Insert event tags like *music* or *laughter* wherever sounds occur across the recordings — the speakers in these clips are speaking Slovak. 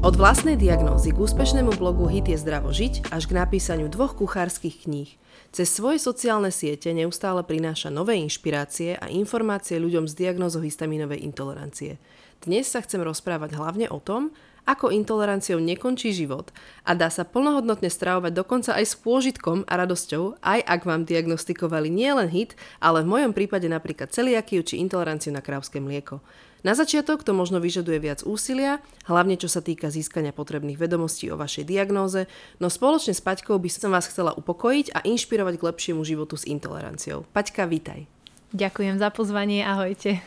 Od vlastnej diagnózy k úspešnému blogu Hit je zdravo žiť až k napísaniu dvoch kuchárskych kníh – cez svoje sociálne siete neustále prináša nové inšpirácie a informácie ľuďom s diagnózou histaminovej intolerancie. Dnes sa chcem rozprávať hlavne o tom, ako intoleranciou nekončí život a dá sa plnohodnotne stravovať dokonca aj s pôžitkom a radosťou, aj ak vám diagnostikovali nielen hit, ale v mojom prípade napríklad celiakiu či intoleranciu na krávské mlieko. Na začiatok to možno vyžaduje viac úsilia, hlavne čo sa týka získania potrebných vedomostí o vašej diagnóze, no spoločne s Paťkou by som vás chcela upokojiť a inšpirovať k lepšiemu životu s intoleranciou. Paťka, vítaj. Ďakujem za pozvanie, ahojte.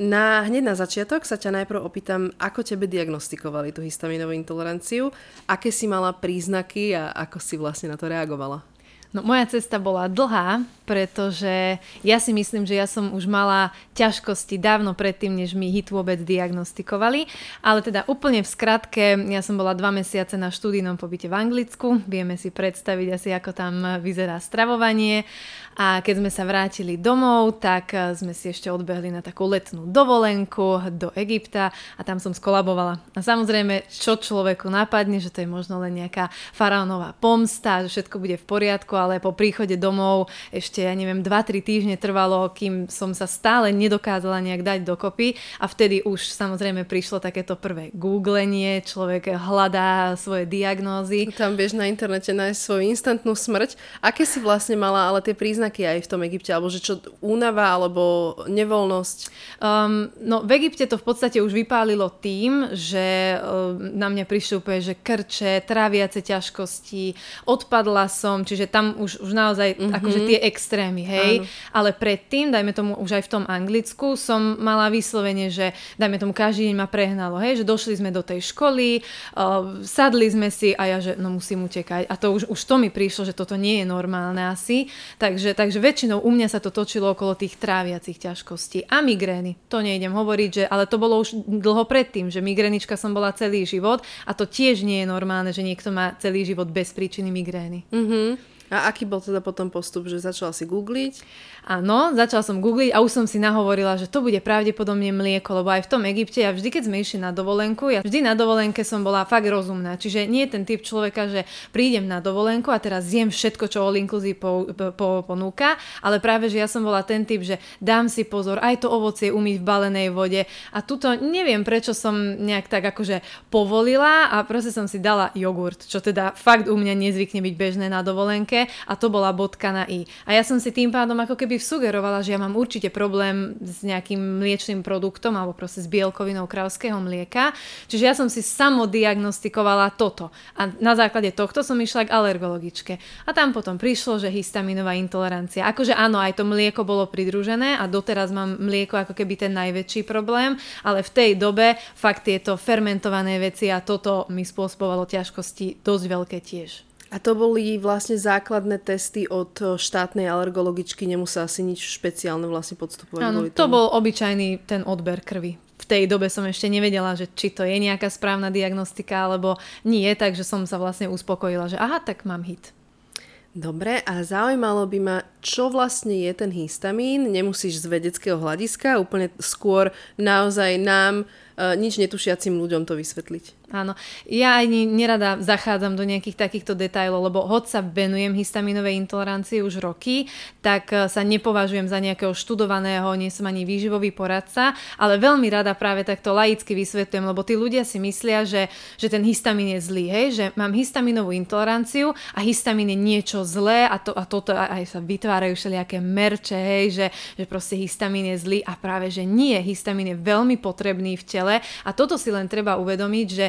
Na, hneď na začiatok sa ťa najprv opýtam, ako tebe diagnostikovali tú histaminovú intoleranciu, aké si mala príznaky a ako si vlastne na to reagovala? No moja cesta bola dlhá, pretože ja si myslím, že ja som už mala ťažkosti dávno predtým, než mi HIT vôbec diagnostikovali. Ale teda úplne v skratke, ja som bola dva mesiace na študijnom pobyte v Anglicku. Vieme si predstaviť asi, ako tam vyzerá stravovanie. A keď sme sa vrátili domov, tak sme si ešte odbehli na takú letnú dovolenku do Egypta a tam som skolabovala. A samozrejme, čo človeku napadne, že to je možno len nejaká faraónová pomsta, že všetko bude v poriadku, ale po príchode domov ešte, ja neviem, 2-3 týždne trvalo, kým som sa stále nedokázala nejak dať dokopy a vtedy už samozrejme prišlo takéto prvé googlenie, človek hľadá svoje diagnózy. Tam vieš na internete nájsť svoju instantnú smrť. Aké si vlastne mala ale tie príznaky aj v tom Egypte? Alebo že čo, únava alebo nevoľnosť? Um, no v Egypte to v podstate už vypálilo tým, že um, na mňa prišli úplne, že krče, tráviace ťažkosti, odpadla som, čiže tam už, už naozaj mm-hmm. akože tie extrémy, hej. Áno. Ale predtým, dajme tomu už aj v tom Anglicku, som mala vyslovene, že dajme tomu každý deň ma prehnalo, hej, že došli sme do tej školy, uh, sadli sme si a ja, že no musím utekať. A to už, už to mi prišlo, že toto nie je normálne asi. Takže, takže väčšinou u mňa sa to točilo okolo tých tráviacich ťažkostí. A migrény, to nejdem hovoriť, že, ale to bolo už dlho predtým, že migrénička som bola celý život a to tiež nie je normálne, že niekto má celý život bez príčiny migrény. Mm-hmm. A aký bol teda potom postup, že začala si googliť? Áno, začala som googliť a už som si nahovorila, že to bude pravdepodobne mlieko, lebo aj v tom Egypte, ja vždy, keď sme išli na dovolenku, ja vždy na dovolenke som bola fakt rozumná. Čiže nie je ten typ človeka, že prídem na dovolenku a teraz zjem všetko, čo all inclusive po, po, ponúka, ale práve, že ja som bola ten typ, že dám si pozor, aj to ovocie umyť v balenej vode a tuto neviem, prečo som nejak tak akože povolila a proste som si dala jogurt, čo teda fakt u mňa nezvykne byť bežné na dovolenke a to bola bodka na i. A ja som si tým pádom ako keby sugerovala, že ja mám určite problém s nejakým mliečným produktom alebo proste s bielkovinou krávského mlieka. Čiže ja som si samodiagnostikovala toto. A na základe tohto som išla k alergologičke. A tam potom prišlo, že histaminová intolerancia. Akože áno, aj to mlieko bolo pridružené a doteraz mám mlieko ako keby ten najväčší problém, ale v tej dobe fakt tieto fermentované veci a toto mi spôsobovalo ťažkosti dosť veľké tiež. A to boli vlastne základné testy od eh, štátnej alergologičky, nemusela si nič špeciálne vlastne podstupovať. Áno, to bol obyčajný ten odber krvi. V tej dobe som ešte nevedela, že či to je nejaká správna diagnostika alebo nie, takže som sa vlastne uspokojila, že aha, tak mám hit. Dobre, a zaujímalo by ma, čo vlastne je ten histamín. Nemusíš z vedeckého hľadiska, úplne skôr naozaj nám, nič netušiacim ľuďom to vysvetliť. Áno, ja ani nerada zachádzam do nejakých takýchto detajlov, lebo hoď sa venujem histaminovej intolerancii už roky, tak e, sa nepovažujem za nejakého študovaného, nie som ani výživový poradca, ale veľmi rada práve takto laicky vysvetľujem, lebo tí ľudia si myslia, že, že ten histamín je zlý, hej? že mám histaminovú intoleranciu a histamín je niečo zlé a, to, a toto aj sa vytvárajú všelijaké merče, hej? Že, že proste histamín je zlý a práve, že nie, histamín je veľmi potrebný v tele tele. A toto si len treba uvedomiť, že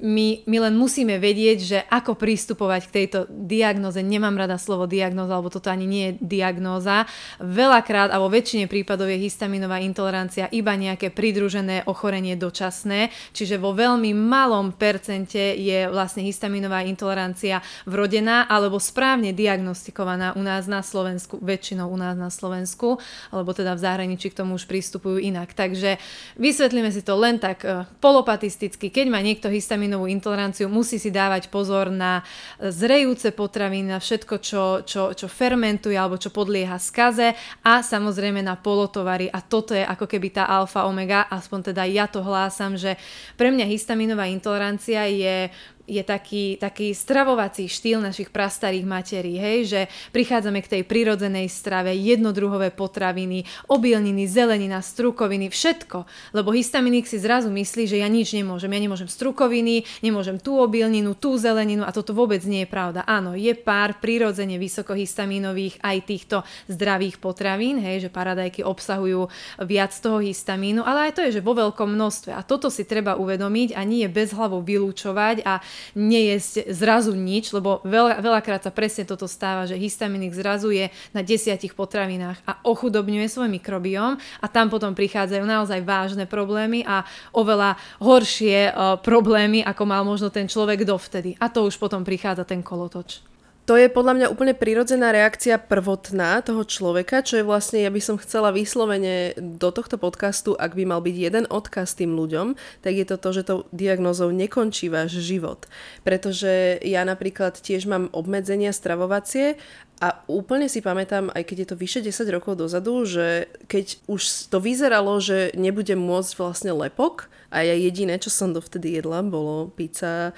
my, my len musíme vedieť, že ako pristupovať k tejto diagnoze. Nemám rada slovo diagnoza, alebo toto ani nie je diagnóza. Veľakrát, alebo väčšine prípadov je histaminová intolerancia iba nejaké pridružené ochorenie dočasné, čiže vo veľmi malom percente je vlastne histaminová intolerancia vrodená alebo správne diagnostikovaná u nás na Slovensku, väčšinou u nás na Slovensku, alebo teda v zahraničí k tomu už pristupujú inak. Takže vysvetlíme si to len tak eh, polopatisticky. Keď má niekto histaminovú intoleranciu, musí si dávať pozor na zrejúce potraviny, na všetko, čo, čo, čo fermentuje alebo čo podlieha skaze a samozrejme na polotovary. A toto je ako keby tá alfa omega, aspoň teda ja to hlásam, že pre mňa histaminová intolerancia je je taký, taký stravovací štýl našich prastarých materí, hej, že prichádzame k tej prirodzenej strave, jednodruhové potraviny, obilniny, zelenina, strukoviny, všetko. Lebo histaminik si zrazu myslí, že ja nič nemôžem. Ja nemôžem strukoviny, nemôžem tú obilninu, tú zeleninu a toto vôbec nie je pravda. Áno, je pár prirodzene vysokohistaminových aj týchto zdravých potravín, hej, že paradajky obsahujú viac toho histamínu, ale aj to je, že vo veľkom množstve. A toto si treba uvedomiť a nie bez hlavu vylúčovať a nejesť zrazu nič, lebo veľa, veľakrát sa presne toto stáva, že histaminik zrazu je na desiatich potravinách a ochudobňuje svoj mikrobióm a tam potom prichádzajú naozaj vážne problémy a oveľa horšie uh, problémy, ako mal možno ten človek dovtedy. A to už potom prichádza ten kolotoč to je podľa mňa úplne prirodzená reakcia prvotná toho človeka, čo je vlastne, ja by som chcela vyslovene do tohto podcastu, ak by mal byť jeden odkaz tým ľuďom, tak je to to, že tou diagnózou nekončí váš život. Pretože ja napríklad tiež mám obmedzenia stravovacie a úplne si pamätám, aj keď je to vyše 10 rokov dozadu, že keď už to vyzeralo, že nebudem môcť vlastne lepok, a ja jediné, čo som dovtedy jedla, bolo pizza,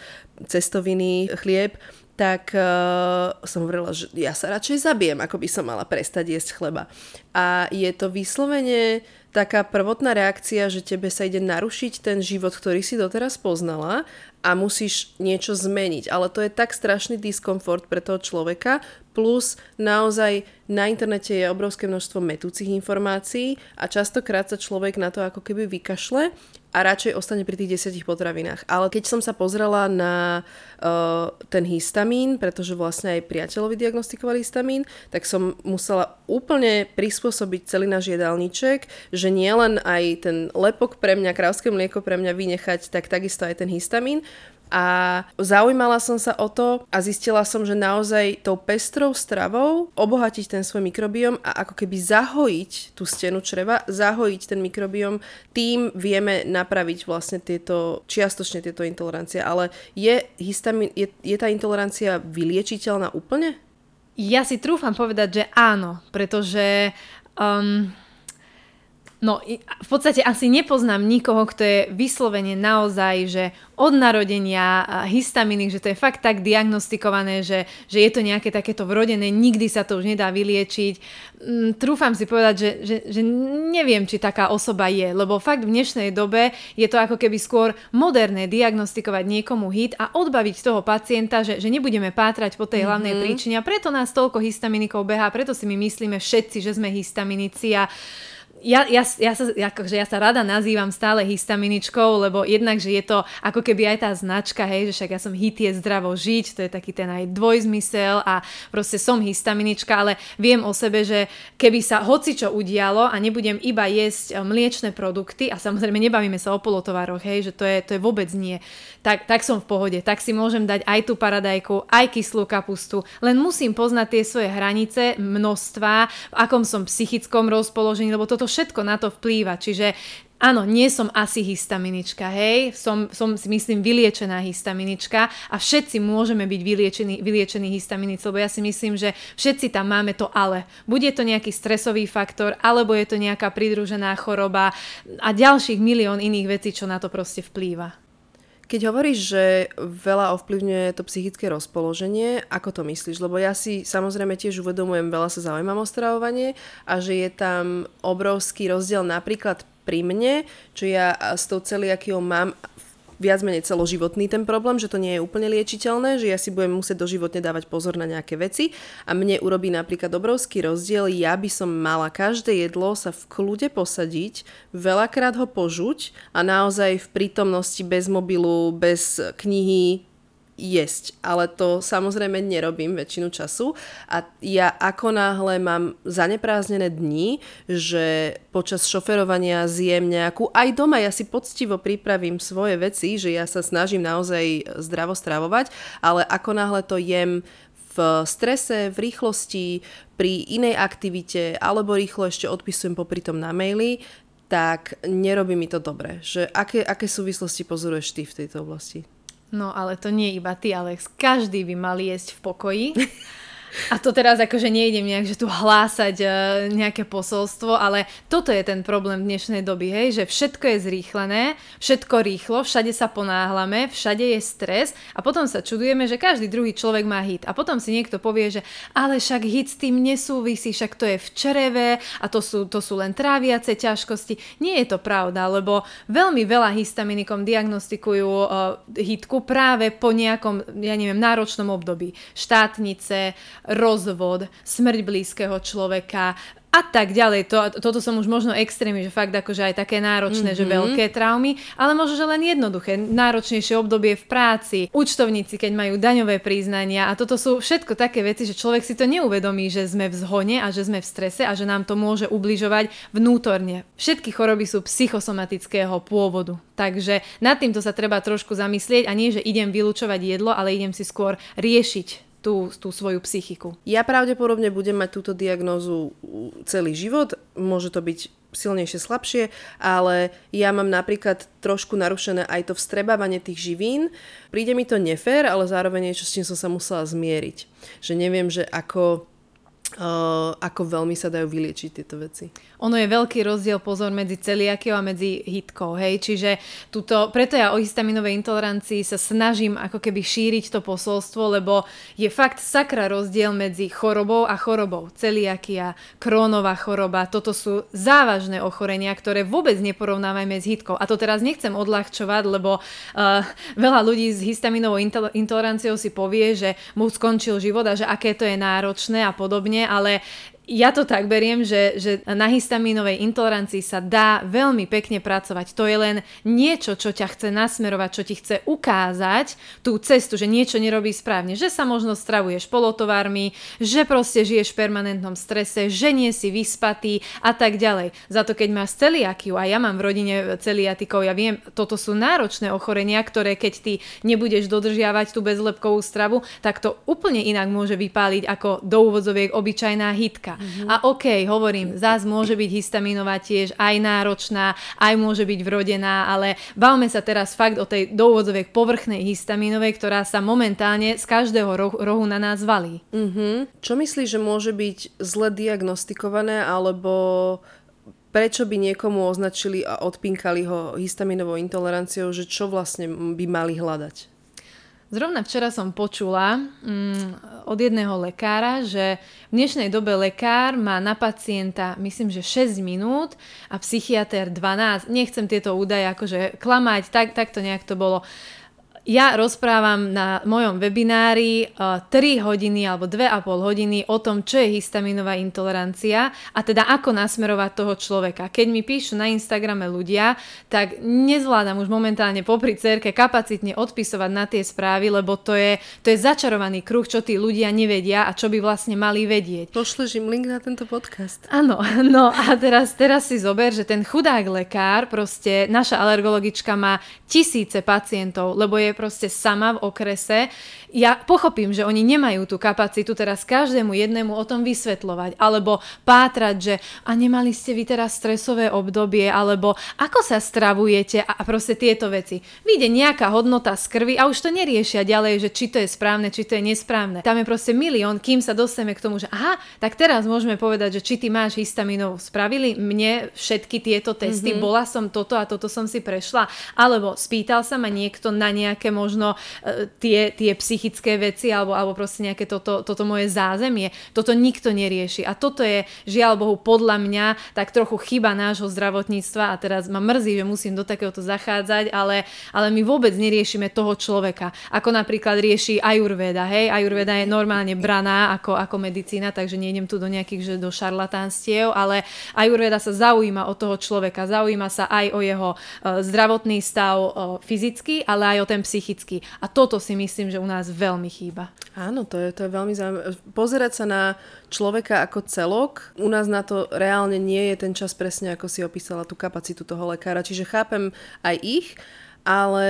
cestoviny, chlieb, tak uh, som hovorila, že ja sa radšej zabijem, ako by som mala prestať jesť chleba. A je to vyslovene taká prvotná reakcia, že tebe sa ide narušiť ten život, ktorý si doteraz poznala a musíš niečo zmeniť. Ale to je tak strašný diskomfort pre toho človeka, plus naozaj na internete je obrovské množstvo metúcich informácií a častokrát sa človek na to ako keby vykašle a radšej ostane pri tých desiatich potravinách. Ale keď som sa pozrela na uh, ten histamín, pretože vlastne aj priateľovi diagnostikovali histamín, tak som musela úplne prispôsobiť celý náš jedálniček, že nielen aj ten lepok pre mňa, krávské mlieko pre mňa vynechať, tak takisto aj ten histamín, a zaujímala som sa o to a zistila som, že naozaj tou pestrou stravou obohatiť ten svoj mikrobiom a ako keby zahojiť tú stenu čreva, zahojiť ten mikrobiom, tým vieme napraviť vlastne tieto, čiastočne tieto intolerancie. Ale je, histamin, je, je tá intolerancia vyliečiteľná úplne? Ja si trúfam povedať, že áno, pretože um, No, v podstate asi nepoznám nikoho, kto je vyslovene naozaj, že od narodenia histamíny, že to je fakt tak diagnostikované, že, že je to nejaké takéto vrodené, nikdy sa to už nedá vyliečiť. Mm, trúfam si povedať, že, že, že neviem, či taká osoba je, lebo fakt v dnešnej dobe je to ako keby skôr moderné diagnostikovať niekomu hit a odbaviť toho pacienta, že, že nebudeme pátrať po tej hlavnej mm-hmm. príčine a preto nás toľko histaminikov behá, preto si my myslíme všetci, že sme histaminici a ja, ja, ja, sa, akože ja sa rada nazývam stále histaminičkou, lebo jednak, že je to ako keby aj tá značka, hej, že však ja som hit je zdravo žiť, to je taký ten aj dvojzmysel a proste som histaminička, ale viem o sebe, že keby sa hoci čo udialo a nebudem iba jesť eh, mliečne produkty a samozrejme nebavíme sa o polotovaroch, hej, že to je, to je vôbec nie, tak, tak som v pohode, tak si môžem dať aj tú paradajku, aj kyslú kapustu, len musím poznať tie svoje hranice, množstva, v akom som psychickom rozpoložení, lebo toto všetko na to vplýva. Čiže Áno, nie som asi histaminička, hej, som, som si myslím vyliečená histaminička a všetci môžeme byť vyliečení, vyliečení histaminici, lebo ja si myslím, že všetci tam máme to ale. Bude to nejaký stresový faktor, alebo je to nejaká pridružená choroba a ďalších milión iných vecí, čo na to proste vplýva. Keď hovoríš, že veľa ovplyvňuje to psychické rozpoloženie, ako to myslíš? Lebo ja si samozrejme tiež uvedomujem, veľa sa zaujímam o stravovanie a že je tam obrovský rozdiel napríklad pri mne, čo ja s tou celiakiou mám viac menej celoživotný ten problém, že to nie je úplne liečiteľné, že ja si budem musieť doživotne dávať pozor na nejaké veci. A mne urobí napríklad obrovský rozdiel, ja by som mala každé jedlo sa v kľude posadiť, veľakrát ho požuť a naozaj v prítomnosti bez mobilu, bez knihy, jesť, ale to samozrejme nerobím väčšinu času a ja ako náhle mám zaneprázdnené dni, že počas šoferovania zjem nejakú, aj doma ja si poctivo pripravím svoje veci, že ja sa snažím naozaj zdravo stravovať, ale ako náhle to jem v strese, v rýchlosti, pri inej aktivite alebo rýchlo ešte odpisujem popri tom na maily, tak nerobí mi to dobre. Že aké, aké súvislosti pozoruješ ty v tejto oblasti? No ale to nie iba ty, Alex. Každý by mal jesť v pokoji. *laughs* A to teraz akože nejdem nejak, že tu hlásať uh, nejaké posolstvo, ale toto je ten problém dnešnej doby, hej, že všetko je zrýchlené, všetko rýchlo, všade sa ponáhlame, všade je stres a potom sa čudujeme, že každý druhý človek má hit. A potom si niekto povie, že ale však hit s tým nesúvisí, však to je v čereve a to sú, to sú len tráviace ťažkosti. Nie je to pravda, lebo veľmi veľa histaminikom diagnostikujú uh, hitku práve po nejakom, ja neviem, náročnom období. Štátnice, rozvod, smrť blízkeho človeka, a tak ďalej. To, toto som už možno extrémy, že fakt akože aj také náročné, mm-hmm. že veľké traumy, ale možno, že len jednoduché, náročnejšie obdobie v práci, účtovníci, keď majú daňové príznania a toto sú všetko také veci, že človek si to neuvedomí, že sme v zhone a že sme v strese a že nám to môže ubližovať vnútorne. Všetky choroby sú psychosomatického pôvodu, takže nad týmto sa treba trošku zamyslieť a nie, že idem vylúčovať jedlo, ale idem si skôr riešiť tú, tú svoju psychiku. Ja pravdepodobne budem mať túto diagnózu celý život, môže to byť silnejšie, slabšie, ale ja mám napríklad trošku narušené aj to vstrebávanie tých živín. Príde mi to nefér, ale zároveň niečo, s čím som sa musela zmieriť. Že neviem, že ako Uh, ako veľmi sa dajú vyliečiť tieto veci. Ono je veľký rozdiel pozor medzi celiakiou a medzi hitkou, hej, čiže tuto, preto ja o histaminovej intolerancii sa snažím ako keby šíriť to posolstvo, lebo je fakt sakra rozdiel medzi chorobou a chorobou. Celiakia, krónová choroba, toto sú závažné ochorenia, ktoré vôbec neporovnávajme s hitkou. A to teraz nechcem odľahčovať, lebo uh, veľa ľudí s histaminovou intoleranciou si povie, že mu skončil život a že aké to je náročné a podobne ale ja to tak beriem, že, že na histamínovej intolerancii sa dá veľmi pekne pracovať. To je len niečo, čo ťa chce nasmerovať, čo ti chce ukázať tú cestu, že niečo nerobí správne, že sa možno stravuješ polotovármi, že proste žiješ v permanentnom strese, že nie si vyspatý a tak ďalej. Za to keď máš celiakiu a ja mám v rodine celiatikov, ja viem, toto sú náročné ochorenia, ktoré keď ty nebudeš dodržiavať tú bezlepkovú stravu, tak to úplne inak môže vypáliť ako do úvodzoviek obyčajná hitka látka. Mm-hmm. A OK, hovorím, zás môže byť histaminová tiež aj náročná, aj môže byť vrodená, ale bavme sa teraz fakt o tej dôvodzoviek povrchnej histaminovej, ktorá sa momentálne z každého rohu, rohu na nás valí. Mm-hmm. Čo myslíš, že môže byť zle diagnostikované alebo prečo by niekomu označili a odpinkali ho histaminovou intoleranciou, že čo vlastne by mali hľadať? Zrovna včera som počula mm, od jedného lekára, že v dnešnej dobe lekár má na pacienta, myslím, že 6 minút a psychiatr 12. Nechcem tieto údaje akože klamať, tak, tak to nejak to bolo ja rozprávam na mojom webinári uh, eh, 3 hodiny alebo 2,5 hodiny o tom, čo je histaminová intolerancia a teda ako nasmerovať toho človeka. Keď mi píšu na Instagrame ľudia, tak nezvládam už momentálne popri cerke kapacitne odpisovať na tie správy, lebo to je, to je začarovaný kruh, čo tí ľudia nevedia a čo by vlastne mali vedieť. Pošleš im link na tento podcast. Áno, *laughs* no a teraz, teraz si zober, že ten chudák lekár, proste naša alergologička má tisíce pacientov, lebo je proste sama v okrese. Ja pochopím, že oni nemajú tú kapacitu teraz každému jednému o tom vysvetľovať, alebo pátrať, že a nemali ste vy teraz stresové obdobie, alebo ako sa stravujete a, a proste tieto veci. Vyjde nejaká hodnota z krvi a už to neriešia ďalej, že či to je správne, či to je nesprávne. Tam je proste milión, kým sa dostaneme k tomu, že aha, tak teraz môžeme povedať, že či ty máš histaminov. Spravili mne všetky tieto testy, mm-hmm. bola som toto a toto som si prešla, alebo spýtal sa ma niekto na nejaké možno uh, tie, tie psychické veci alebo, alebo proste nejaké toto, toto moje zázemie. Toto nikto nerieši. A toto je, žiaľ Bohu, podľa mňa tak trochu chyba nášho zdravotníctva a teraz ma mrzí, že musím do takéhoto zachádzať, ale, ale my vôbec neriešime toho človeka. Ako napríklad rieši ajurveda, hej? Ajurveda je normálne braná ako, ako medicína, takže nejdem tu do nejakých, že do šarlatánstiev, ale ajurveda sa zaujíma o toho človeka, zaujíma sa aj o jeho uh, zdravotný stav uh, fyzicky, ale aj o ten psychický. A toto si myslím, že u nás veľmi chýba. Áno, to je, to je veľmi zaujímavé. Pozerať sa na človeka ako celok, u nás na to reálne nie je ten čas presne, ako si opísala tú kapacitu toho lekára. Čiže chápem aj ich, ale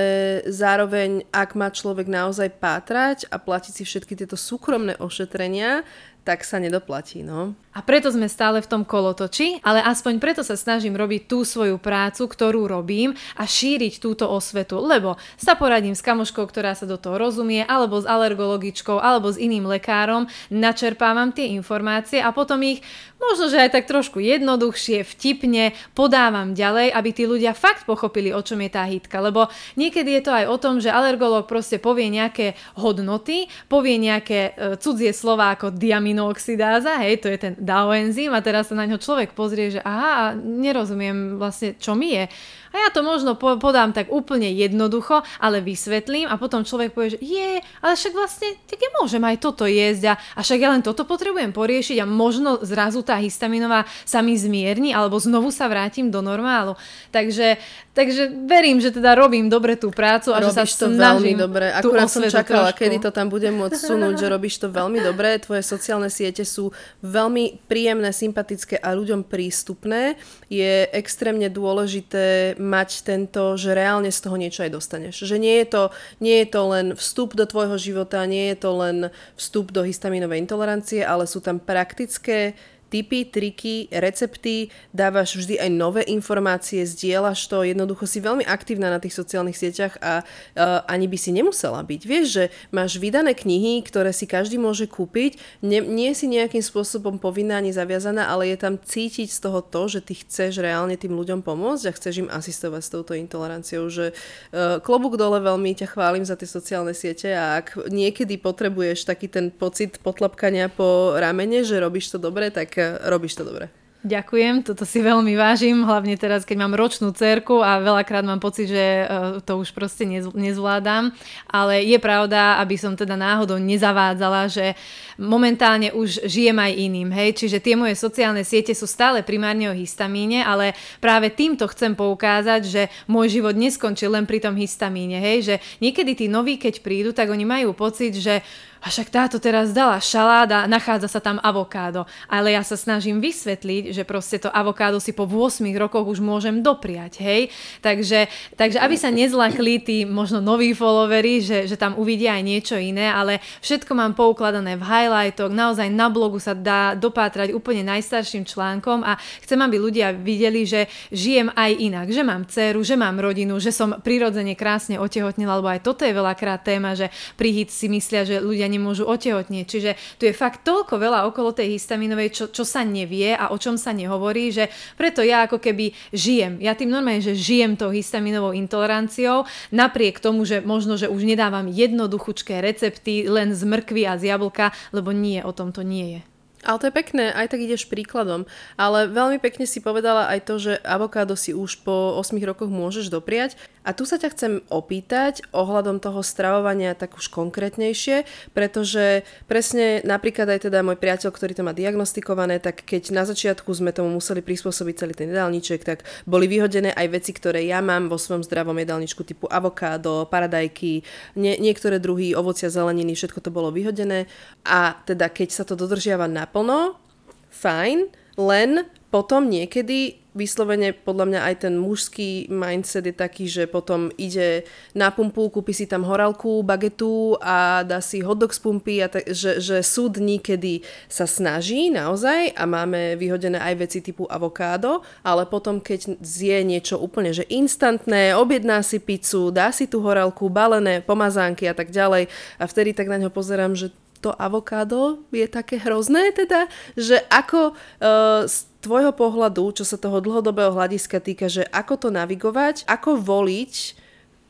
zároveň, ak má človek naozaj pátrať a platiť si všetky tieto súkromné ošetrenia, tak sa nedoplatí, no. A preto sme stále v tom kolotoči, ale aspoň preto sa snažím robiť tú svoju prácu, ktorú robím a šíriť túto osvetu, lebo sa poradím s kamoškou, ktorá sa do toho rozumie, alebo s alergologičkou, alebo s iným lekárom, načerpávam tie informácie a potom ich možno, že aj tak trošku jednoduchšie, vtipne podávam ďalej, aby tí ľudia fakt pochopili, o čom je tá hitka, lebo niekedy je to aj o tom, že alergolog proste povie nejaké hodnoty, povie nejaké e, cudzie slova ako diaminooxidáza, hej, to je ten DAO-enzym a teraz sa na ňo človek pozrie, že aha, nerozumiem vlastne, čo mi je. A ja to možno po- podám tak úplne jednoducho, ale vysvetlím a potom človek povie, že je, ale však vlastne tak ja môžem aj toto jesť a, a však ja len toto potrebujem poriešiť a možno zrazu tá histaminová sa mi zmierni alebo znovu sa vrátim do normálu. Takže, takže verím, že teda robím dobre tú prácu a robíš že sa to veľmi dobre. Akurát som čakala, trošku. kedy to tam budem môcť sunúť, že robíš to veľmi dobre. Tvoje sociálne siete sú veľmi príjemné, sympatické a ľuďom prístupné. Je extrémne dôležité mať tento, že reálne z toho niečo aj dostaneš. Že nie je to, nie je to len vstup do tvojho života, nie je to len vstup do histaminovej intolerancie, ale sú tam praktické tipy, triky, recepty, dávaš vždy aj nové informácie, zdieľaš to, jednoducho si veľmi aktívna na tých sociálnych sieťach a uh, ani by si nemusela byť. Vieš, že máš vydané knihy, ktoré si každý môže kúpiť, ne, nie si nejakým spôsobom povinná ani zaviazaná, ale je tam cítiť z toho to, že ty chceš reálne tým ľuďom pomôcť a chceš im asistovať s touto intoleranciou, že uh, klobúk dole veľmi ťa chválim za tie sociálne siete a ak niekedy potrebuješ taký ten pocit potlapkania po ramene, že robíš to dobre, tak robíš to dobre. Ďakujem, toto si veľmi vážim, hlavne teraz, keď mám ročnú cerku a veľakrát mám pocit, že e, to už proste nezvládam. Ale je pravda, aby som teda náhodou nezavádzala, že momentálne už žijem aj iným, hej, čiže tie moje sociálne siete sú stále primárne o histamíne, ale práve týmto chcem poukázať, že môj život neskončil len pri tom histamíne, hej, že niekedy tí noví, keď prídu, tak oni majú pocit, že a však táto teraz dala šalát a nachádza sa tam avokádo. Ale ja sa snažím vysvetliť, že proste to avokádo si po 8 rokoch už môžem dopriať, hej. Takže, takže aby sa nezlakli tí možno noví followery, že, že tam uvidia aj niečo iné, ale všetko mám poukladané v highlightoch, naozaj na blogu sa dá dopátrať úplne najstarším článkom a chcem, aby ľudia videli, že žijem aj inak, že mám dceru, že mám rodinu, že som prirodzene krásne otehotnila, lebo aj toto je veľakrát téma, že pri si myslia, že ľudia nemôžu otehotnieť. Čiže tu je fakt toľko veľa okolo tej histaminovej, čo, čo sa nevie a o čom sa nehovorí, že preto ja ako keby žijem. Ja tým normálne, že žijem tou histaminovou intoleranciou, napriek tomu, že možno, že už nedávam jednoduchučké recepty len z mrkvy a z jablka, lebo nie, o tom to nie je. Ale to je pekné, aj tak ideš príkladom. Ale veľmi pekne si povedala aj to, že avokádo si už po 8 rokoch môžeš dopriať. A tu sa ťa chcem opýtať ohľadom toho stravovania tak už konkrétnejšie, pretože presne napríklad aj teda môj priateľ, ktorý to má diagnostikované, tak keď na začiatku sme tomu museli prispôsobiť celý ten jedálniček, tak boli vyhodené aj veci, ktoré ja mám vo svojom zdravom jedálničku typu avokádo, paradajky, nie, niektoré druhy ovocia, zeleniny, všetko to bolo vyhodené. A teda keď sa to dodržiava naplno, fajn, len potom niekedy vyslovene podľa mňa aj ten mužský mindset je taký, že potom ide na pumpu, kúpi si tam horálku, bagetu a dá si hotdog z pumpy a tak, že, že sú dní, kedy sa snaží naozaj a máme vyhodené aj veci typu avokádo, ale potom keď zje niečo úplne, že instantné, objedná si pizzu, dá si tú horálku, balené, pomazánky a tak ďalej a vtedy tak na ňo pozerám, že to avokádo je také hrozné teda, že ako uh, tvojho pohľadu, čo sa toho dlhodobého hľadiska týka, že ako to navigovať, ako voliť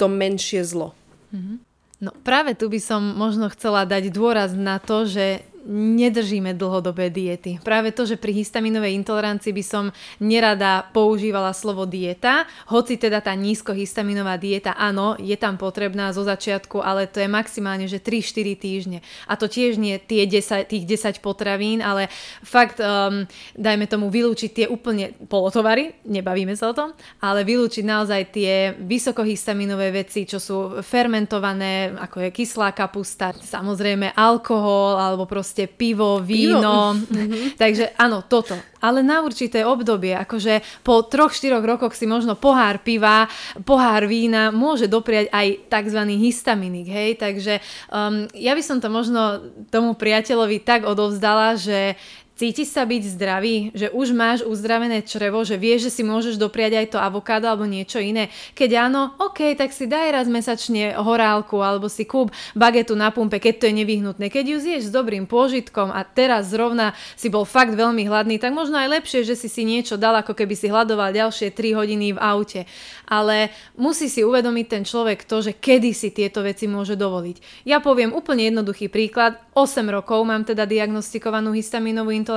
to menšie zlo? Mm-hmm. No práve tu by som možno chcela dať dôraz na to, že nedržíme dlhodobé diety. Práve to, že pri histaminovej intolerancii by som nerada používala slovo dieta, hoci teda tá nízkohistaminová dieta, áno, je tam potrebná zo začiatku, ale to je maximálne, že 3-4 týždne. A to tiež nie tie 10, tých 10 potravín, ale fakt, um, dajme tomu, vylúčiť tie úplne polotovary, nebavíme sa o tom, ale vylúčiť naozaj tie vysokohistaminové veci, čo sú fermentované, ako je kyslá kapusta, samozrejme alkohol, alebo proste proste pivo, víno. Pivo. *laughs* Takže áno, toto. Ale na určité obdobie, akože po troch, štyroch rokoch si možno pohár piva, pohár vína môže dopriať aj tzv. histaminik, hej? Takže um, ja by som to možno tomu priateľovi tak odovzdala, že Cítiš sa byť zdravý, že už máš uzdravené črevo, že vieš, že si môžeš dopriať aj to avokádo alebo niečo iné. Keď áno, OK, tak si daj raz mesačne horálku alebo si kúp bagetu na pumpe, keď to je nevyhnutné. Keď ju zješ s dobrým pôžitkom a teraz zrovna si bol fakt veľmi hladný, tak možno aj lepšie, že si si niečo dal, ako keby si hľadoval ďalšie 3 hodiny v aute. Ale musí si uvedomiť ten človek to, že kedy si tieto veci môže dovoliť. Ja poviem úplne jednoduchý príklad. 8 rokov mám teda diagnostikovanú histaminovú intoleranciu,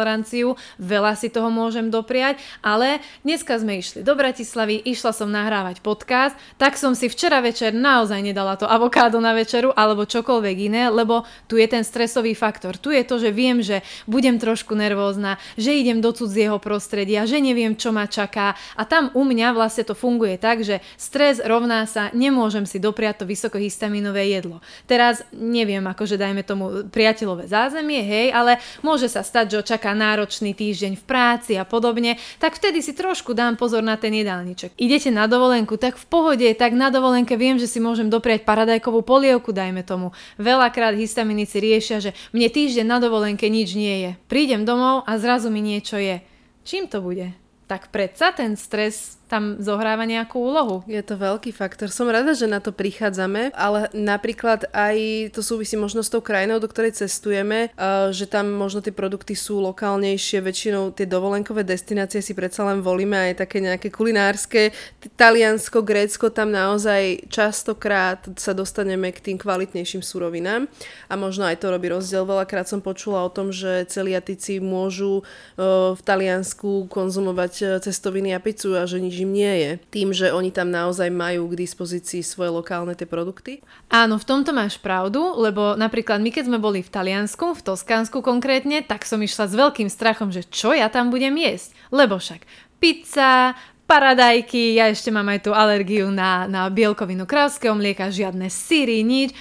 veľa si toho môžem dopriať, ale dneska sme išli do Bratislavy, išla som nahrávať podcast, tak som si včera večer naozaj nedala to avokádo na večeru alebo čokoľvek iné, lebo tu je ten stresový faktor. Tu je to, že viem, že budem trošku nervózna, že idem do cudzieho prostredia, že neviem, čo ma čaká a tam u mňa vlastne to funguje tak, že stres rovná sa nemôžem si dopriať to vysokohistaminové jedlo. Teraz neviem, akože dajme tomu priateľové zázemie, hej, ale môže sa stať, že čaká náročný týždeň v práci a podobne, tak vtedy si trošku dám pozor na ten jedálniček. Idete na dovolenku, tak v pohode, tak na dovolenke viem, že si môžem dopriať paradajkovú polievku, dajme tomu. Veľakrát histaminici riešia, že mne týždeň na dovolenke nič nie je. Prídem domov a zrazu mi niečo je. Čím to bude? Tak predsa ten stres tam zohráva nejakú úlohu. Je to veľký faktor. Som rada, že na to prichádzame, ale napríklad aj to súvisí možno s tou krajinou, do ktorej cestujeme, že tam možno tie produkty sú lokálnejšie, väčšinou tie dovolenkové destinácie si predsa len volíme aj také nejaké kulinárske. Taliansko, Grécko, tam naozaj častokrát sa dostaneme k tým kvalitnejším surovinám a možno aj to robí rozdiel. Veľakrát som počula o tom, že celiatici môžu v Taliansku konzumovať cestoviny a pizzu a že nič im nie je. Tým, že oni tam naozaj majú k dispozícii svoje lokálne tie produkty? Áno, v tomto máš pravdu, lebo napríklad my keď sme boli v Taliansku, v Toskánsku konkrétne, tak som išla s veľkým strachom, že čo ja tam budem jesť. Lebo však pizza, paradajky, ja ešte mám aj tú alergiu na, na bielkovinu krávského mlieka, žiadne syry, nič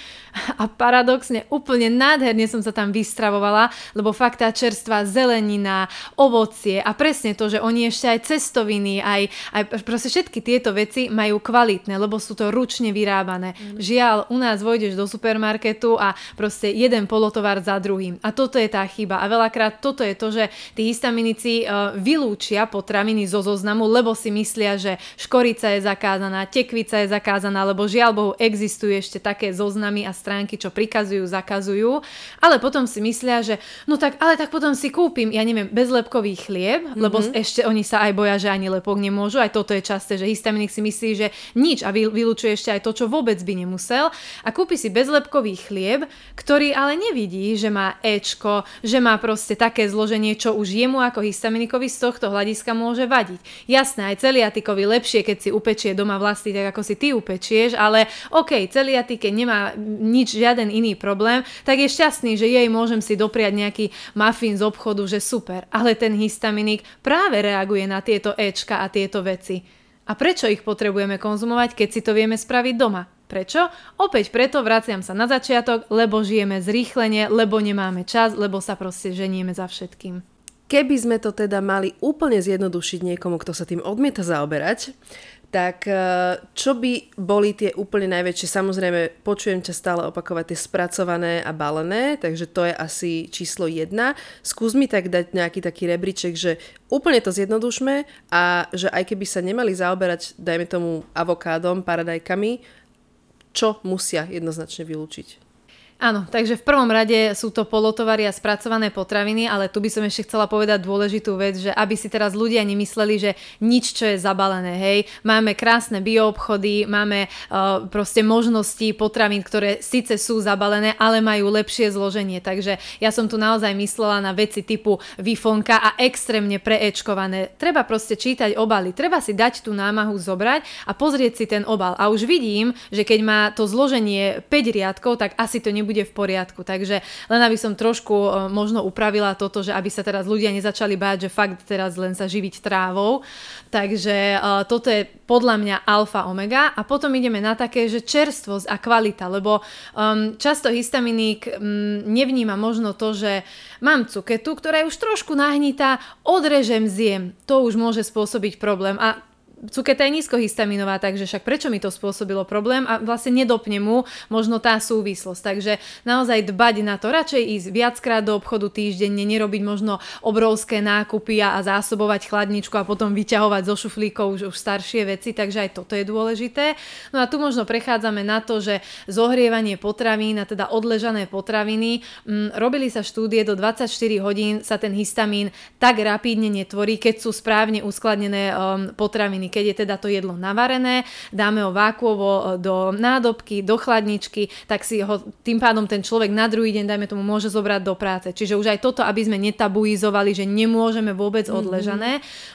a paradoxne úplne nádherne som sa tam vystravovala, lebo fakt tá čerstvá zelenina, ovocie a presne to, že oni ešte aj cestoviny, aj, aj proste všetky tieto veci majú kvalitné, lebo sú to ručne vyrábané. Mm. Žiaľ, u nás vojdeš do supermarketu a proste jeden polotovar za druhým. A toto je tá chyba. A veľakrát toto je to, že tí histaminici uh, vylúčia potraviny zo zoznamu, lebo si myslia, že škorica je zakázaná, tekvica je zakázaná, lebo žiaľ Bohu existujú ešte také zoznamy a stránky, čo prikazujú, zakazujú, ale potom si myslia, že no tak, ale tak potom si kúpim, ja neviem, bezlepkový chlieb, mm-hmm. lebo ešte oni sa aj boja, že ani lepok nemôžu, aj toto je časté, že histaminik si myslí, že nič a vylúčuje ešte aj to, čo vôbec by nemusel a kúpi si bezlepkový chlieb, ktorý ale nevidí, že má Ečko, že má proste také zloženie, čo už jemu ako histaminikovi z tohto hľadiska môže vadiť. Jasné, aj celiatikovi lepšie, keď si upečie doma vlastný, tak ako si ty upečieš, ale OK, celiatike nemá nič, žiaden iný problém, tak je šťastný, že jej môžem si dopriať nejaký muffin z obchodu, že super. Ale ten histaminik práve reaguje na tieto Ečka a tieto veci. A prečo ich potrebujeme konzumovať, keď si to vieme spraviť doma? Prečo? Opäť preto vraciam sa na začiatok, lebo žijeme zrýchlenie, lebo nemáme čas, lebo sa proste ženieme za všetkým. Keby sme to teda mali úplne zjednodušiť niekomu, kto sa tým odmieta zaoberať, tak e, čo by boli tie úplne najväčšie? Samozrejme, počujem ťa stále opakovať tie spracované a balené, takže to je asi číslo jedna. Skús mi tak dať nejaký taký rebríček, že úplne to zjednodušme a že aj keby sa nemali zaoberať, dajme tomu, avokádom, paradajkami, čo musia jednoznačne vylúčiť? Áno, takže v prvom rade sú to polotovary a spracované potraviny, ale tu by som ešte chcela povedať dôležitú vec, že aby si teraz ľudia nemysleli, že nič, čo je zabalené, hej. Máme krásne bioobchody, máme uh, proste možnosti potravín, ktoré síce sú zabalené, ale majú lepšie zloženie. Takže ja som tu naozaj myslela na veci typu vifonka a extrémne preečkované. Treba proste čítať obaly, treba si dať tú námahu zobrať a pozrieť si ten obal. A už vidím, že keď má to zloženie 5 riadkov, tak asi to nebude v poriadku. Takže len aby som trošku e, možno upravila toto, že aby sa teraz ľudia nezačali báť, že fakt teraz len sa živiť trávou. Takže uh, toto je podľa mňa alfa omega a potom ideme na také, že čerstvosť a kvalita, lebo um, často histaminík um, nevníma možno to, že mám cuketu, ktorá je už trošku nahnitá, odrežem, zjem. To už môže spôsobiť problém a cuketa je nízkohistaminová, takže však prečo mi to spôsobilo problém a vlastne nedopne mu možno tá súvislosť. Takže naozaj dbať na to, radšej ísť viackrát do obchodu týždenne, nerobiť možno obrovské nákupy a, a zásobovať chladničku a potom vyťahovať zo šuflíkov už, už staršie veci, takže aj toto je dôležité. No a tu možno prechádzame na to, že zohrievanie potravín a teda odležané potraviny, m, mm, robili sa štúdie, do 24 hodín sa ten histamín tak rapidne netvorí, keď sú správne uskladnené um, potraviny keď je teda to jedlo navarené, dáme ho vákuovo e, do nádobky, do chladničky, tak si ho tým pádom ten človek na druhý deň, dajme tomu, môže zobrať do práce. Čiže už aj toto, aby sme netabuizovali, že nemôžeme vôbec mm-hmm. odležané,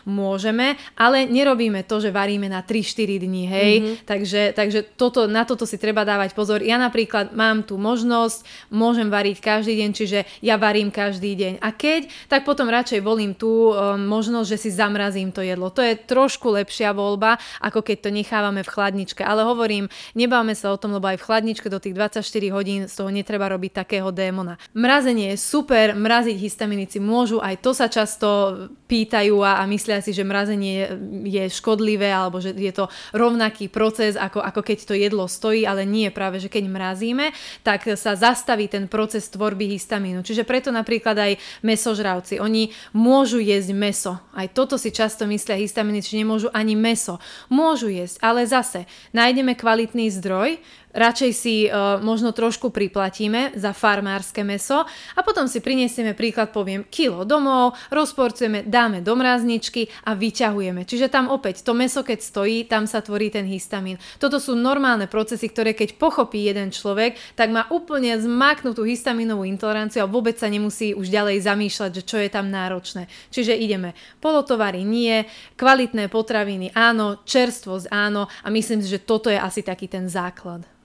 môžeme, ale nerobíme to, že varíme na 3-4 dní, hej. Mm-hmm. Takže, takže toto, na toto si treba dávať pozor. Ja napríklad mám tú možnosť, môžem variť každý deň, čiže ja varím každý deň. A keď, tak potom radšej volím tú um, možnosť, že si zamrazím to jedlo. To je trošku lepšia lepšia voľba, ako keď to nechávame v chladničke. Ale hovorím, nebáme sa o tom, lebo aj v chladničke do tých 24 hodín z toho netreba robiť takého démona. Mrazenie je super, mraziť histaminici môžu, aj to sa často pýtajú a, a myslia si, že mrazenie je škodlivé alebo že je to rovnaký proces, ako, ako keď to jedlo stojí, ale nie práve, že keď mrazíme, tak sa zastaví ten proces tvorby histamínu. Čiže preto napríklad aj mesožravci, oni môžu jesť meso. Aj toto si často myslia histaminici, že nemôžu ani meso. Môžu jesť, ale zase nájdeme kvalitný zdroj, radšej si uh, možno trošku priplatíme za farmárske meso a potom si prinesieme príklad, poviem, kilo domov, rozporcujeme, dáme do mrazničky a vyťahujeme. Čiže tam opäť to meso, keď stojí, tam sa tvorí ten histamín. Toto sú normálne procesy, ktoré keď pochopí jeden človek, tak má úplne zmaknutú histaminovú intoleranciu a vôbec sa nemusí už ďalej zamýšľať, že čo je tam náročné. Čiže ideme polotovary nie, kvalitné potraviny áno, čerstvosť áno a myslím si, že toto je asi taký ten základ.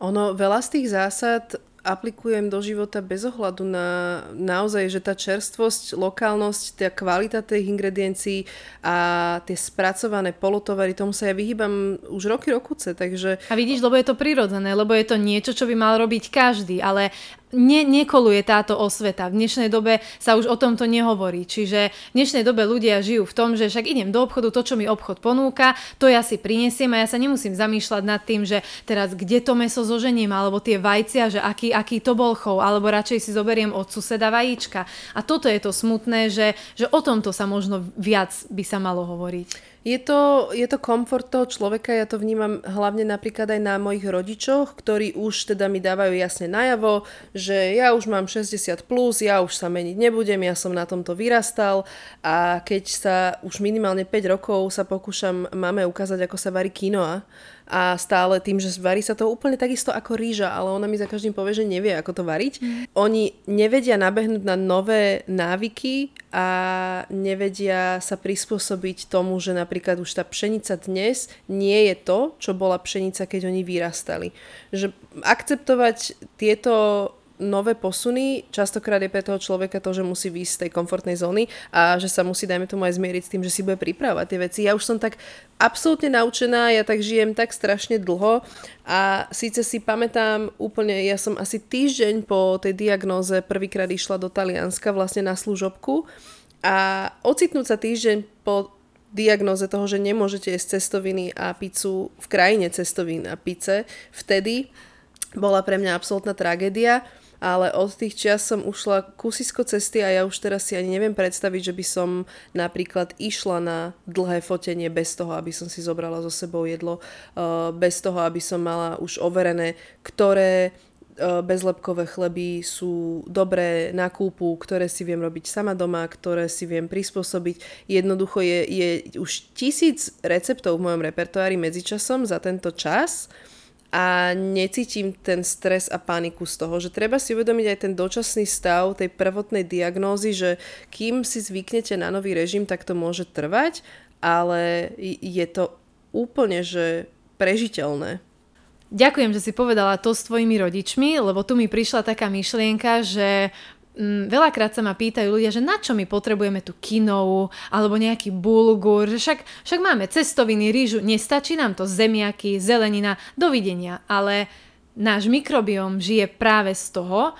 Ono, veľa z tých zásad aplikujem do života bez ohľadu na naozaj, že tá čerstvosť, lokálnosť, tá kvalita tých ingrediencií a tie spracované polotovary, tomu sa ja vyhýbam už roky, rokuce, takže... A vidíš, lebo je to prirodzené, lebo je to niečo, čo by mal robiť každý, ale ne, nekoluje táto osveta. V dnešnej dobe sa už o tomto nehovorí. Čiže v dnešnej dobe ľudia žijú v tom, že však idem do obchodu, to, čo mi obchod ponúka, to ja si prinesiem a ja sa nemusím zamýšľať nad tým, že teraz kde to meso zoženiem, alebo tie vajcia, že aký, aký to bol chov, alebo radšej si zoberiem od suseda vajíčka. A toto je to smutné, že, že o tomto sa možno viac by sa malo hovoriť. Je to, je to komfort toho človeka, ja to vnímam hlavne napríklad aj na mojich rodičoch, ktorí už teda mi dávajú jasne najavo, že ja už mám 60 plus, ja už sa meniť nebudem, ja som na tomto vyrastal a keď sa už minimálne 5 rokov sa pokúšam máme ukázať, ako sa varí kinoa, a stále tým, že varí sa to úplne takisto ako rýža, ale ona mi za každým povie, že nevie, ako to variť. Mm. Oni nevedia nabehnúť na nové návyky a nevedia sa prispôsobiť tomu, že napríklad už tá pšenica dnes nie je to, čo bola pšenica, keď oni vyrastali. Že akceptovať tieto nové posuny, častokrát je pre toho človeka to, že musí výjsť z tej komfortnej zóny a že sa musí, dajme tomu, aj zmieriť s tým, že si bude pripravať tie veci. Ja už som tak absolútne naučená, ja tak žijem tak strašne dlho a síce si pamätám úplne, ja som asi týždeň po tej diagnóze prvýkrát išla do Talianska vlastne na služobku a ocitnúť sa týždeň po diagnoze toho, že nemôžete jesť cestoviny a pizzu v krajine cestovín a pice, vtedy bola pre mňa absolútna tragédia ale od tých čias som ušla kusisko cesty a ja už teraz si ani neviem predstaviť, že by som napríklad išla na dlhé fotenie bez toho, aby som si zobrala so sebou jedlo, eh, bez toho, aby som mala už overené, ktoré bezlepkové chleby sú dobré na kúpu, ktoré si viem robiť sama doma, ktoré si viem prispôsobiť. Jednoducho je, je už tisíc receptov v mojom repertoári medzičasom za tento čas a necítim ten stres a paniku z toho, že treba si uvedomiť aj ten dočasný stav tej prvotnej diagnózy, že kým si zvyknete na nový režim, tak to môže trvať, ale je to úplne, že prežiteľné. Ďakujem, že si povedala to s tvojimi rodičmi, lebo tu mi prišla taká myšlienka, že Mm, veľakrát sa ma pýtajú ľudia, že na čo my potrebujeme tú kinovú alebo nejaký bulgur, že však, však máme cestoviny, rýžu, nestačí nám to zemiaky, zelenina, dovidenia, ale náš mikrobióm žije práve z toho,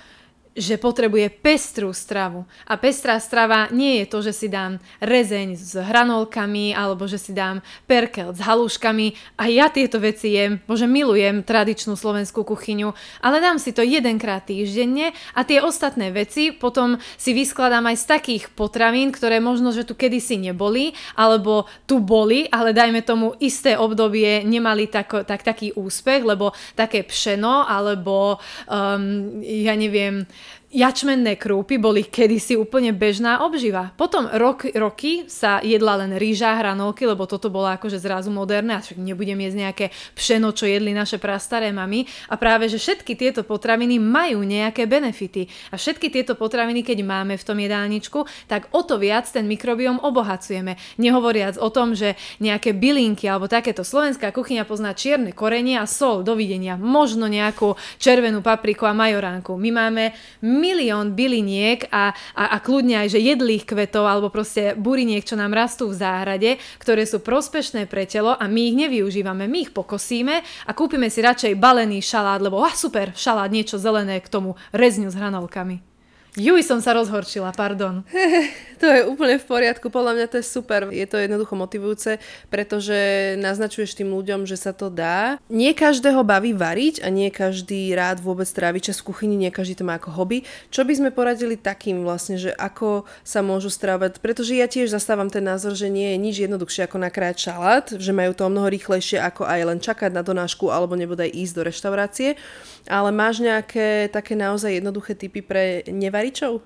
že potrebuje pestrú stravu. A pestrá strava nie je to, že si dám rezeň s hranolkami alebo že si dám perkel s haluškami. A ja tieto veci jem, bože milujem tradičnú slovenskú kuchyňu, ale dám si to jedenkrát týždenne a tie ostatné veci potom si vyskladám aj z takých potravín, ktoré možno, že tu kedysi neboli, alebo tu boli, ale dajme tomu isté obdobie nemali tak, tak, taký úspech, lebo také pšeno alebo um, ja neviem, Jačmenné krúpy boli kedysi úplne bežná obživa. Potom rok, roky sa jedla len rýža, hranolky, lebo toto bolo akože zrazu moderné, a však nebudem jesť nejaké pšeno, čo jedli naše prastaré mamy. A práve, že všetky tieto potraviny majú nejaké benefity. A všetky tieto potraviny, keď máme v tom jedálničku, tak o to viac ten mikrobióm obohacujeme. Nehovoriac o tom, že nejaké bylinky alebo takéto slovenská kuchyňa pozná čierne korenie a sol, dovidenia. Možno nejakú červenú papriku a majoránku. My máme milión byliniek a, a, a kľudne aj, že jedlých kvetov alebo proste buriniek, čo nám rastú v záhrade, ktoré sú prospešné pre telo a my ich nevyužívame. My ich pokosíme a kúpime si radšej balený šalát, lebo ah, super, šalát, niečo zelené k tomu rezňu s hranolkami. Juj, som sa rozhorčila, pardon. *laughs* to je úplne v poriadku, podľa mňa to je super. Je to jednoducho motivujúce, pretože naznačuješ tým ľuďom, že sa to dá. Nie každého baví variť a nie každý rád vôbec trávi čas v kuchyni, nie každý to má ako hobby. Čo by sme poradili takým vlastne, že ako sa môžu stravať, pretože ja tiež zastávam ten názor, že nie je nič jednoduchšie ako nakrájať šalát, že majú to mnoho rýchlejšie ako aj len čakať na donášku alebo nebodaj ísť do reštaurácie. Ale máš nejaké také naozaj jednoduché typy pre nevar varičov?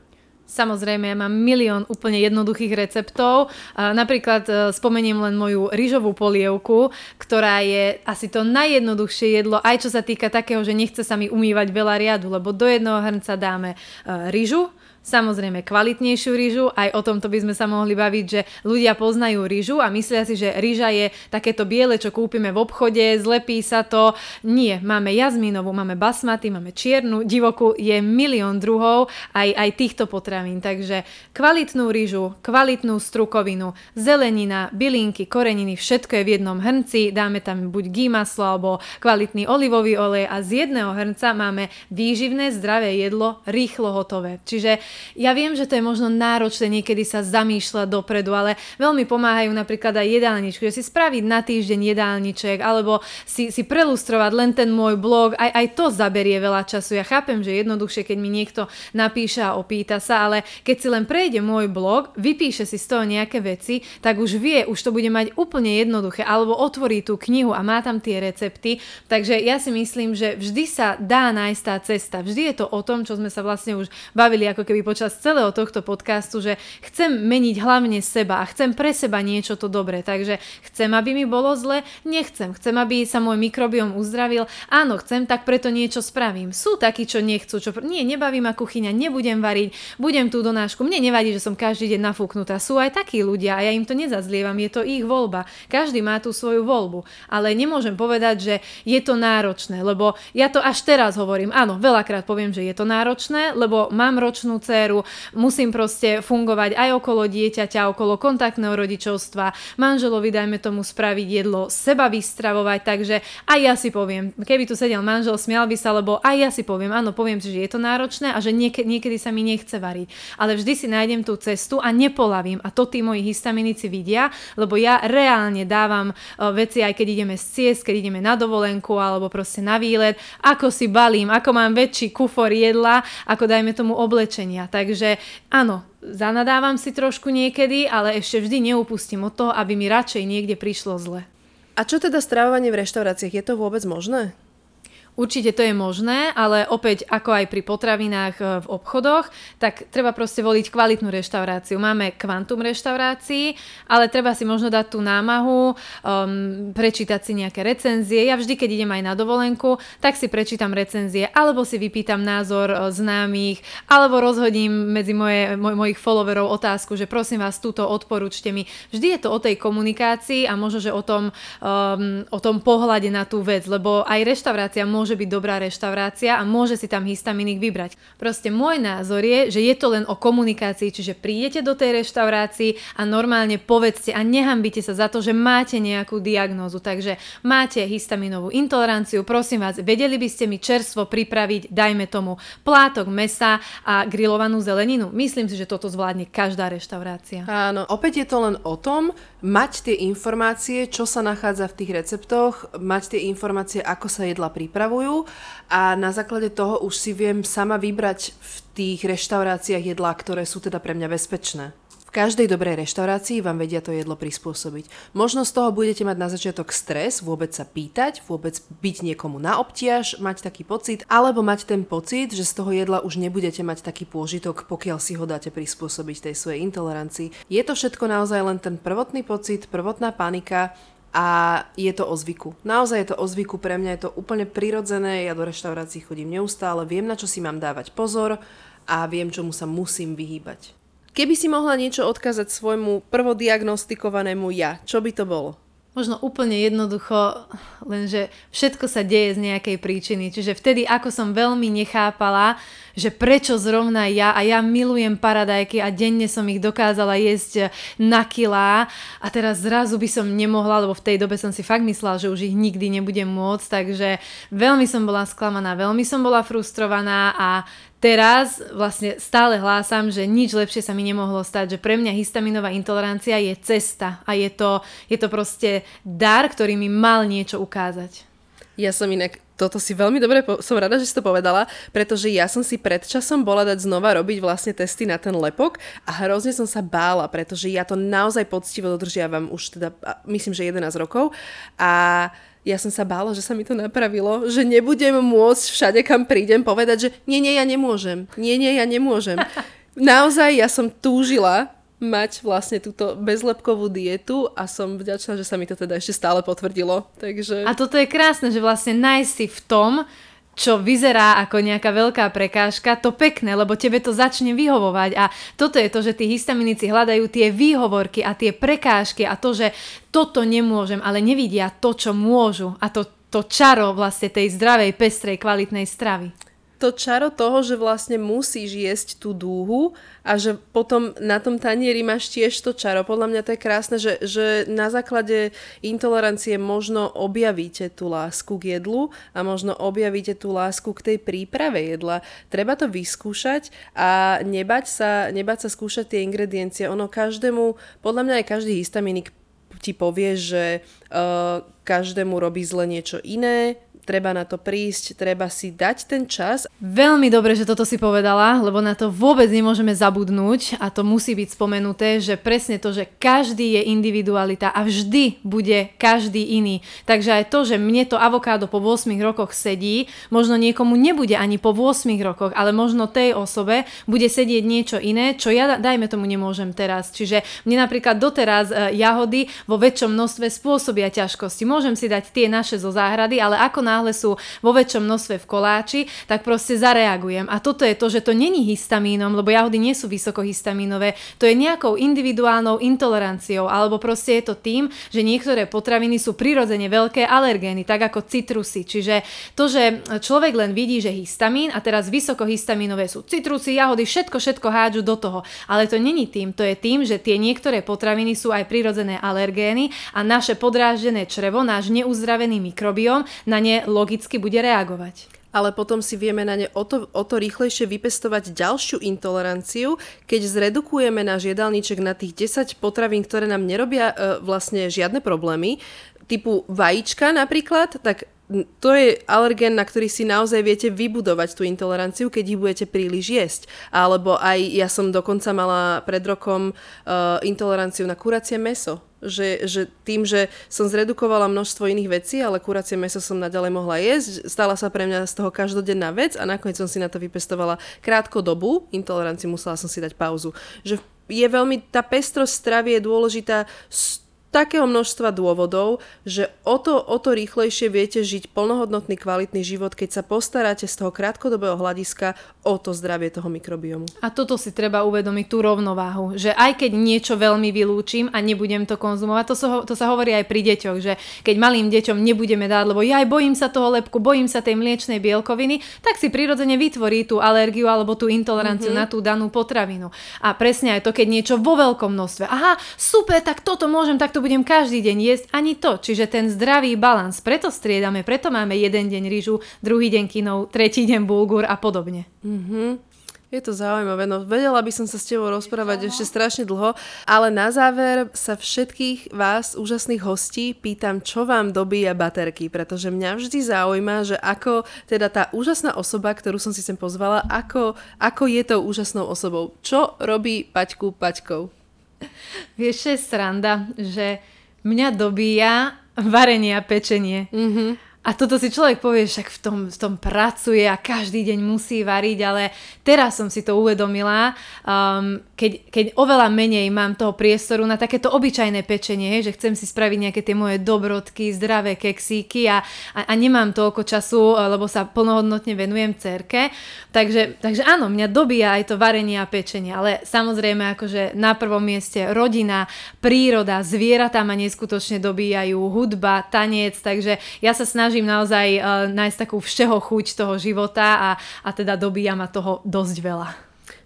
Samozrejme, ja mám milión úplne jednoduchých receptov. Napríklad e, spomeniem len moju rýžovú polievku, ktorá je asi to najjednoduchšie jedlo, aj čo sa týka takého, že nechce sa mi umývať veľa riadu, lebo do jedného hrnca dáme e, rýžu, samozrejme kvalitnejšiu rýžu, aj o tomto by sme sa mohli baviť, že ľudia poznajú rýžu a myslia si, že rýža je takéto biele, čo kúpime v obchode, zlepí sa to. Nie, máme jazminovú, máme basmaty, máme čiernu, divokú, je milión druhov aj, aj týchto potravín. Takže kvalitnú rýžu, kvalitnú strukovinu, zelenina, bylinky, koreniny, všetko je v jednom hrnci, dáme tam buď gý alebo kvalitný olivový olej a z jedného hrnca máme výživné, zdravé jedlo, rýchlo hotové. Čiže ja viem, že to je možno náročné niekedy sa zamýšľať dopredu, ale veľmi pomáhajú napríklad aj jedálničky, že si spraviť na týždeň jedálniček alebo si, si prelustrovať len ten môj blog, aj, aj to zaberie veľa času. Ja chápem, že je jednoduchšie, keď mi niekto napíše a opýta sa, ale keď si len prejde môj blog, vypíše si z toho nejaké veci, tak už vie, už to bude mať úplne jednoduché, alebo otvorí tú knihu a má tam tie recepty. Takže ja si myslím, že vždy sa dá nájsť tá cesta. Vždy je to o tom, čo sme sa vlastne už bavili ako keby počas celého tohto podcastu, že chcem meniť hlavne seba a chcem pre seba niečo to dobré. Takže chcem, aby mi bolo zle, nechcem. Chcem, aby sa môj mikrobiom uzdravil. Áno, chcem, tak preto niečo spravím. Sú takí, čo nechcú, čo nie, nebaví ma kuchyňa, nebudem variť, budem tú donášku. Mne nevadí, že som každý deň nafúknutá. Sú aj takí ľudia a ja im to nezazlievam, je to ich voľba. Každý má tú svoju voľbu. Ale nemôžem povedať, že je to náročné, lebo ja to až teraz hovorím. Áno, veľakrát poviem, že je to náročné, lebo mám ročnú dceru, musím proste fungovať aj okolo dieťaťa, okolo kontaktného rodičovstva, manželovi dajme tomu spraviť jedlo, seba vystravovať, takže aj ja si poviem, keby tu sedel manžel, smial by sa, lebo aj ja si poviem, áno, poviem si, že je to náročné a že niekedy, niekedy sa mi nechce variť, ale vždy si nájdem tú cestu a nepolavím. A to tí moji histaminici vidia, lebo ja reálne dávam e, veci aj keď ideme z ciest, keď ideme na dovolenku alebo proste na výlet, ako si balím, ako mám väčší kufor jedla, ako dajme tomu oblečenia Takže áno, zanadávam si trošku niekedy, ale ešte vždy neupustím od toho, aby mi radšej niekde prišlo zle. A čo teda stravovanie v reštauráciách? Je to vôbec možné? Určite to je možné, ale opäť ako aj pri potravinách e, v obchodoch, tak treba proste voliť kvalitnú reštauráciu. Máme kvantum reštaurácií, ale treba si možno dať tú námahu, um, prečítať si nejaké recenzie. Ja vždy, keď idem aj na dovolenku, tak si prečítam recenzie, alebo si vypýtam názor e, známych, alebo rozhodím medzi moje, moj, mojich followerov otázku, že prosím vás, túto odporúčte mi. Vždy je to o tej komunikácii a možno, že o tom, um, o tom pohľade na tú vec, lebo aj reštaurácia môže môže byť dobrá reštaurácia a môže si tam histaminik vybrať. Proste môj názor je, že je to len o komunikácii, čiže prídete do tej reštaurácii a normálne povedzte a nehambite sa za to, že máte nejakú diagnózu. Takže máte histaminovú intoleranciu, prosím vás, vedeli by ste mi čerstvo pripraviť, dajme tomu, plátok mesa a grillovanú zeleninu. Myslím si, že toto zvládne každá reštaurácia. Áno, opäť je to len o tom, mať tie informácie, čo sa nachádza v tých receptoch, mať tie informácie, ako sa jedla pripravujú a na základe toho už si viem sama vybrať v tých reštauráciách jedlá, ktoré sú teda pre mňa bezpečné. Každej dobrej reštaurácii vám vedia to jedlo prispôsobiť. Možno z toho budete mať na začiatok stres, vôbec sa pýtať, vôbec byť niekomu na obtiaž, mať taký pocit, alebo mať ten pocit, že z toho jedla už nebudete mať taký pôžitok, pokiaľ si ho dáte prispôsobiť tej svojej intolerancii. Je to všetko naozaj len ten prvotný pocit, prvotná panika, a je to o zvyku. Naozaj je to o zvyku, pre mňa je to úplne prirodzené, ja do reštaurácií chodím neustále, viem na čo si mám dávať pozor a viem čomu sa musím vyhýbať. Keby si mohla niečo odkázať svojmu prvodiagnostikovanému ja, čo by to bolo? Možno úplne jednoducho, lenže všetko sa deje z nejakej príčiny. Čiže vtedy, ako som veľmi nechápala, že prečo zrovna ja, a ja milujem paradajky a denne som ich dokázala jesť na kilá a teraz zrazu by som nemohla, lebo v tej dobe som si fakt myslela, že už ich nikdy nebudem môcť, takže veľmi som bola sklamaná, veľmi som bola frustrovaná a teraz vlastne stále hlásam, že nič lepšie sa mi nemohlo stať, že pre mňa histaminová intolerancia je cesta a je to, je to proste dar, ktorý mi mal niečo ukázať. Ja som inak toto si veľmi dobre, po- som rada, že si to povedala, pretože ja som si pred časom bola dať znova robiť vlastne testy na ten lepok a hrozne som sa bála, pretože ja to naozaj poctivo dodržiavam už teda, myslím, že 11 rokov a ja som sa bála, že sa mi to napravilo, že nebudem môcť všade, kam prídem, povedať, že nie, nie, ja nemôžem. Nie, nie, ja nemôžem. *laughs* Naozaj ja som túžila mať vlastne túto bezlepkovú dietu a som vďačná, že sa mi to teda ešte stále potvrdilo. Takže... A toto je krásne, že vlastne nájsť si v tom, čo vyzerá ako nejaká veľká prekážka, to pekné, lebo tebe to začne vyhovovať. A toto je to, že tí histaminici hľadajú tie výhovorky a tie prekážky a to, že toto nemôžem, ale nevidia to, čo môžu. A to, to čaro vlastne tej zdravej, pestrej, kvalitnej stravy to čaro toho, že vlastne musíš jesť tú dúhu a že potom na tom tanieri máš tiež to čaro. Podľa mňa to je krásne, že, že na základe intolerancie možno objavíte tú lásku k jedlu a možno objavíte tú lásku k tej príprave jedla. Treba to vyskúšať a nebať sa, nebať sa skúšať tie ingrediencie. Ono každému, podľa mňa aj každý histaminik ti povie, že uh, každému robí zle niečo iné, treba na to prísť, treba si dať ten čas. Veľmi dobre, že toto si povedala, lebo na to vôbec nemôžeme zabudnúť a to musí byť spomenuté, že presne to, že každý je individualita a vždy bude každý iný. Takže aj to, že mne to avokádo po 8 rokoch sedí, možno niekomu nebude ani po 8 rokoch, ale možno tej osobe bude sedieť niečo iné, čo ja dajme tomu nemôžem teraz. Čiže mne napríklad doteraz e, jahody vo väčšom množstve spôsobia ťažkosti. Môžem si dať tie naše zo záhrady, ale ako na náhle sú vo väčšom množstve v koláči, tak proste zareagujem. A toto je to, že to není histamínom, lebo jahody nie sú vysokohistamínové, to je nejakou individuálnou intoleranciou, alebo proste je to tým, že niektoré potraviny sú prirodzene veľké alergény, tak ako citrusy. Čiže to, že človek len vidí, že histamín a teraz vysokohistamínové sú citrusy, jahody, všetko, všetko hádžu do toho. Ale to není tým, to je tým, že tie niektoré potraviny sú aj prirodzené alergény a naše podráždené črevo, náš neuzdravený mikrobióm na ne logicky bude reagovať. Ale potom si vieme na ne o to, o to rýchlejšie vypestovať ďalšiu intoleranciu, keď zredukujeme náš jedálniček na tých 10 potravín, ktoré nám nerobia e, vlastne žiadne problémy, typu vajíčka napríklad, tak to je alergén, na ktorý si naozaj viete vybudovať tú intoleranciu, keď ich budete príliš jesť. Alebo aj ja som dokonca mala pred rokom uh, intoleranciu na kuracie meso že, že tým, že som zredukovala množstvo iných vecí, ale kuracie meso som naďalej mohla jesť, stala sa pre mňa z toho každodenná vec a nakoniec som si na to vypestovala krátko dobu, intolerancii musela som si dať pauzu. Že je veľmi, tá pestrosť stravy je dôležitá takého množstva dôvodov, že o to, o to rýchlejšie viete žiť plnohodnotný, kvalitný život, keď sa postaráte z toho krátkodobého hľadiska o to zdravie toho mikrobiomu. A toto si treba uvedomiť, tú rovnováhu, že aj keď niečo veľmi vylúčim a nebudem to konzumovať, to sa, to sa hovorí aj pri deťoch, že keď malým deťom nebudeme dať, lebo ja aj bojím sa toho lepku, bojím sa tej mliečnej bielkoviny, tak si prirodzene vytvorí tú alergiu alebo tú intoleranciu mm-hmm. na tú danú potravinu. A presne aj to, keď niečo vo veľkom množstve. Aha, super, tak toto môžem, tak to budem každý deň jesť, ani to. Čiže ten zdravý balans, preto striedame, preto máme jeden deň rýžu, druhý deň kinov, tretí deň bulgur a podobne. Mm-hmm. Je to zaujímavé, no vedela by som sa s tebou rozprávať ešte strašne dlho, ale na záver sa všetkých vás, úžasných hostí, pýtam, čo vám dobíja baterky, pretože mňa vždy zaujíma, že ako teda tá úžasná osoba, ktorú som si sem pozvala, ako, ako je tou úžasnou osobou. Čo robí Paťku Paťkou? *laughs* Vieš, je sranda, že mňa dobíja varenie a pečenie. Mm-hmm. A toto si človek povie, však v tom, v tom pracuje a každý deň musí variť, ale teraz som si to uvedomila, um, keď, keď oveľa menej mám toho priestoru na takéto obyčajné pečenie, že chcem si spraviť nejaké tie moje dobrodky, zdravé keksíky a, a, a nemám toľko času, lebo sa plnohodnotne venujem cerke. Takže, takže áno, mňa dobíja aj to varenie a pečenie, ale samozrejme akože na prvom mieste rodina, príroda, zvieratá ma neskutočne dobíjajú, hudba, tanec, takže ja sa snažím snažím naozaj uh, nájsť takú všeho chuť toho života a, a teda dobíja ma toho dosť veľa.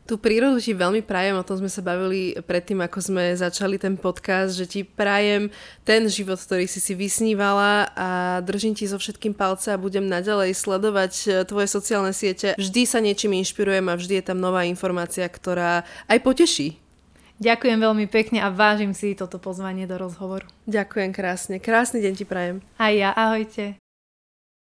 Tú prírodu ti veľmi prajem, o tom sme sa bavili predtým, ako sme začali ten podcast, že ti prajem ten život, ktorý si si vysnívala a držím ti so všetkým palce a budem naďalej sledovať e, tvoje sociálne siete. Vždy sa niečím inšpirujem a vždy je tam nová informácia, ktorá aj poteší. Ďakujem veľmi pekne a vážim si toto pozvanie do rozhovoru. Ďakujem krásne. Krásny deň ti prajem. Aj ja, ahojte.